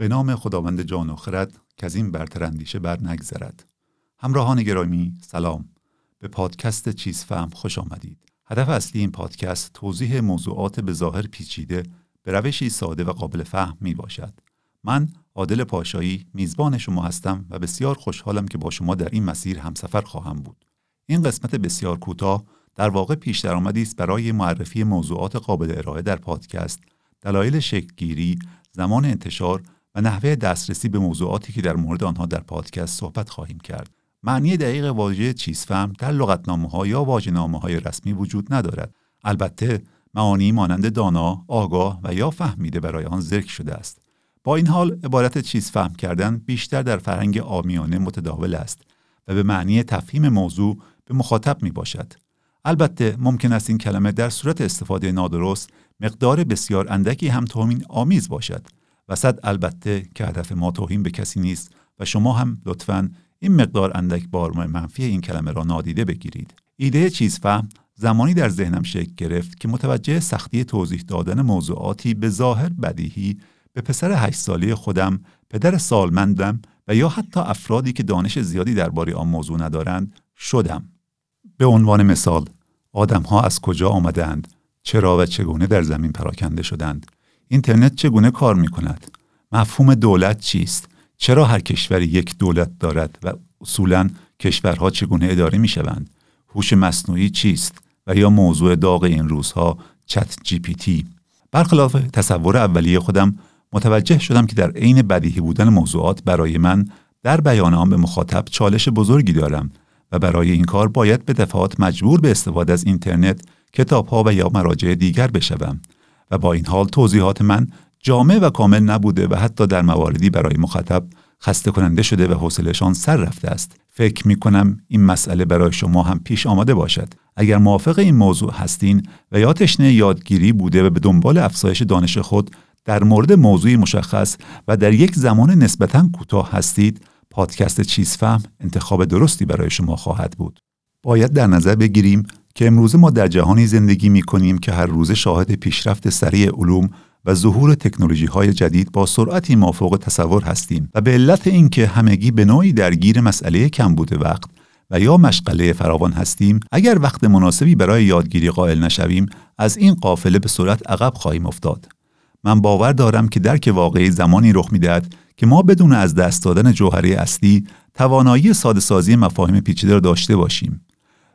به نام خداوند جان و خرد که از این برتر اندیشه بر نگذرد. همراهان گرامی سلام. به پادکست چیز فهم خوش آمدید. هدف اصلی این پادکست توضیح موضوعات به ظاهر پیچیده به روشی ساده و قابل فهم می باشد. من عادل پاشایی میزبان شما هستم و بسیار خوشحالم که با شما در این مسیر همسفر خواهم بود. این قسمت بسیار کوتاه در واقع پیش درآمدی است برای معرفی موضوعات قابل ارائه در پادکست. دلایل شکلگیری زمان انتشار و نحوه دسترسی به موضوعاتی که در مورد آنها در پادکست صحبت خواهیم کرد. معنی دقیق واژه چیزفهم در لغتنامه ها یا واژه‌نامه های رسمی وجود ندارد. البته معانی مانند دانا، آگاه و یا فهمیده برای آن ذکر شده است. با این حال عبارت چیز فهم کردن بیشتر در فرهنگ آمیانه متداول است و به معنی تفهیم موضوع به مخاطب می باشد. البته ممکن است این کلمه در صورت استفاده نادرست مقدار بسیار اندکی هم توهین آمیز باشد و صد البته که هدف ما توهین به کسی نیست و شما هم لطفا این مقدار اندک بار منفی این کلمه را نادیده بگیرید. ایده چیز فهم زمانی در ذهنم شکل گرفت که متوجه سختی توضیح دادن موضوعاتی به ظاهر بدیهی به پسر هشت ساله خودم پدر سالمندم و یا حتی افرادی که دانش زیادی درباره آن موضوع ندارند شدم. به عنوان مثال آدمها از کجا آمدند چرا و چگونه در زمین پراکنده شدند؟ اینترنت چگونه کار می کند مفهوم دولت چیست؟ چرا هر کشوری یک دولت دارد و اصولا کشورها چگونه اداره می شوند هوش مصنوعی چیست؟ و یا موضوع داغ این روزها چت جی پی تی؟ برخلاف تصور اولیه خودم متوجه شدم که در عین بدیهی بودن موضوعات برای من در بیان آن به مخاطب چالش بزرگی دارم و برای این کار باید به دفعات مجبور به استفاده از اینترنت کتاب ها و یا مراجع دیگر بشوم. و با این حال توضیحات من جامع و کامل نبوده و حتی در مواردی برای مخاطب خسته کننده شده و حوصلهشان سر رفته است. فکر می کنم این مسئله برای شما هم پیش آمده باشد. اگر موافق این موضوع هستین و یا تشنه یادگیری بوده و به دنبال افزایش دانش خود در مورد موضوعی مشخص و در یک زمان نسبتا کوتاه هستید پادکست چیز فهم انتخاب درستی برای شما خواهد بود. باید در نظر بگیریم که امروزه ما در جهانی زندگی می کنیم که هر روز شاهد پیشرفت سریع علوم و ظهور تکنولوژی های جدید با سرعتی مافوق تصور هستیم و به علت اینکه همگی به نوعی درگیر مسئله کم بوده وقت و یا مشغله فراوان هستیم اگر وقت مناسبی برای یادگیری قائل نشویم از این قافله به سرعت عقب خواهیم افتاد. من باور دارم که درک واقعی زمانی رخ می‌دهد که ما بدون از دست دادن جوهره اصلی توانایی ساده سازی مفاهیم پیچیده را داشته باشیم.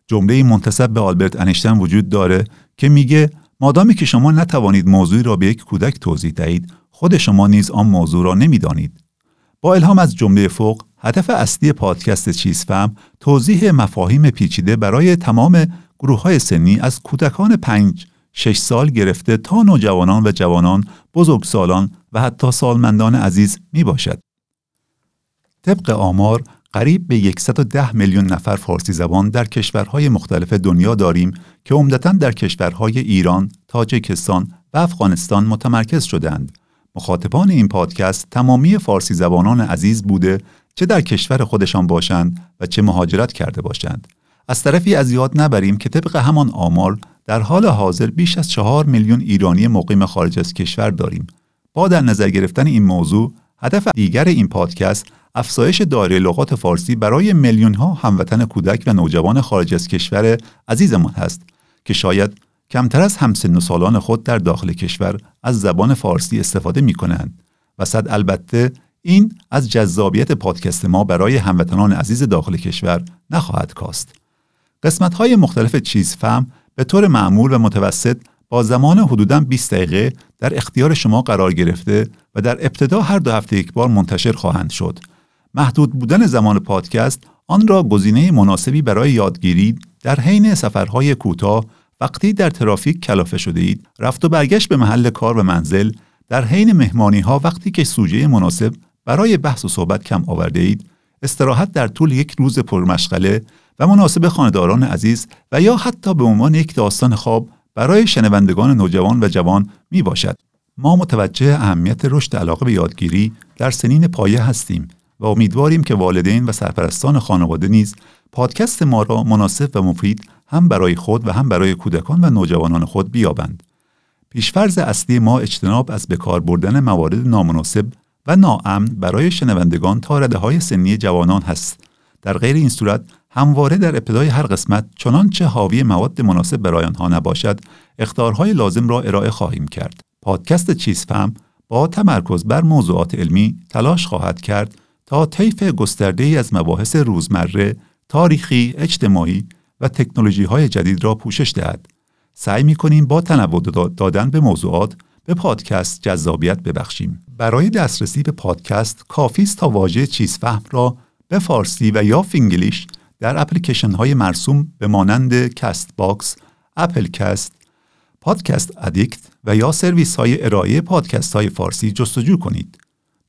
جمله منتسب به آلبرت انیشتین وجود داره که میگه مادامی که شما نتوانید موضوعی را به یک کودک توضیح دهید خود شما نیز آن موضوع را نمی‌دانید با الهام از جمله فوق هدف اصلی پادکست چیز فهم توضیح مفاهیم پیچیده برای تمام گروه های سنی از کودکان پنج شش سال گرفته تا نوجوانان و جوانان بزرگسالان و حتی سالمندان عزیز می باشد. طبق آمار قریب به 110 میلیون نفر فارسی زبان در کشورهای مختلف دنیا داریم که عمدتا در کشورهای ایران، تاجیکستان و افغانستان متمرکز شدند. مخاطبان این پادکست تمامی فارسی زبانان عزیز بوده چه در کشور خودشان باشند و چه مهاجرت کرده باشند. از طرفی از یاد نبریم که طبق همان آمار در حال حاضر بیش از چهار میلیون ایرانی مقیم خارج از کشور داریم. با در نظر گرفتن این موضوع هدف دیگر این پادکست افزایش دایره لغات فارسی برای میلیون ها هموطن کودک و نوجوان خارج از کشور عزیزمان هست که شاید کمتر از همسن و سالان خود در داخل کشور از زبان فارسی استفاده می کنند و صد البته این از جذابیت پادکست ما برای هموطنان عزیز داخل کشور نخواهد کاست. قسمت های مختلف چیز فهم به طور معمول و متوسط زمان حدوداً 20 دقیقه در اختیار شما قرار گرفته و در ابتدا هر دو هفته یک بار منتشر خواهند شد. محدود بودن زمان پادکست آن را گزینه مناسبی برای یادگیری در حین سفرهای کوتاه وقتی در ترافیک کلافه شده اید رفت و برگشت به محل کار و منزل در حین مهمانی ها وقتی که سوژه مناسب برای بحث و صحبت کم آورده اید استراحت در طول یک روز پرمشغله و مناسب خانداران عزیز و یا حتی به عنوان یک داستان خواب برای شنوندگان نوجوان و جوان می باشد. ما متوجه اهمیت رشد علاقه به یادگیری در سنین پایه هستیم و امیدواریم که والدین و سرپرستان خانواده نیز پادکست ما را مناسب و مفید هم برای خود و هم برای کودکان و نوجوانان خود بیابند. پیشفرز اصلی ما اجتناب از بکار بردن موارد نامناسب و ناامن برای شنوندگان تا رده های سنی جوانان هست. در غیر این صورت همواره در ابتدای هر قسمت چنانچه حاوی مواد مناسب برای آنها نباشد اختارهای لازم را ارائه خواهیم کرد. پادکست چیز فهم با تمرکز بر موضوعات علمی تلاش خواهد کرد تا طیف گسترده ای از مباحث روزمره تاریخی اجتماعی و تکنولوژی های جدید را پوشش دهد. سعی می کنیم با تنوع دادن به موضوعات به پادکست جذابیت ببخشیم. برای دسترسی به پادکست کافی است تا واژه چیز فهم را به فارسی و یا فینگلیش در اپلیکیشن های مرسوم به مانند Castbox، Apple Cast، Podcast Addict و یا سرویس های ارائه پادکست های فارسی جستجو کنید.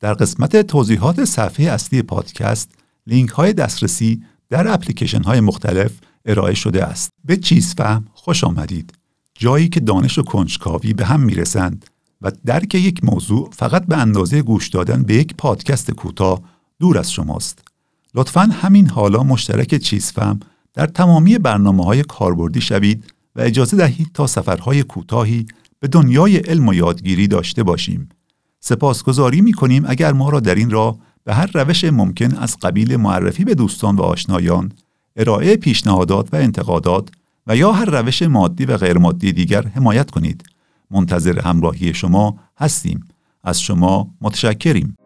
در قسمت توضیحات صفحه اصلی پادکست لینک های دسترسی در اپلیکیشن های مختلف ارائه شده است. به چیز فهم خوش آمدید. جایی که دانش و کنجکاوی به هم می‌رسند و درک یک موضوع فقط به اندازه گوش دادن به یک پادکست کوتاه دور از شماست. لطفا همین حالا مشترک چیزفهم در تمامی برنامه های کاربردی شوید و اجازه دهید تا سفرهای کوتاهی به دنیای علم و یادگیری داشته باشیم. سپاسگزاری می کنیم اگر ما را در این راه به هر روش ممکن از قبیل معرفی به دوستان و آشنایان، ارائه پیشنهادات و انتقادات و یا هر روش مادی و غیرمادی دیگر حمایت کنید. منتظر همراهی شما هستیم. از شما متشکریم.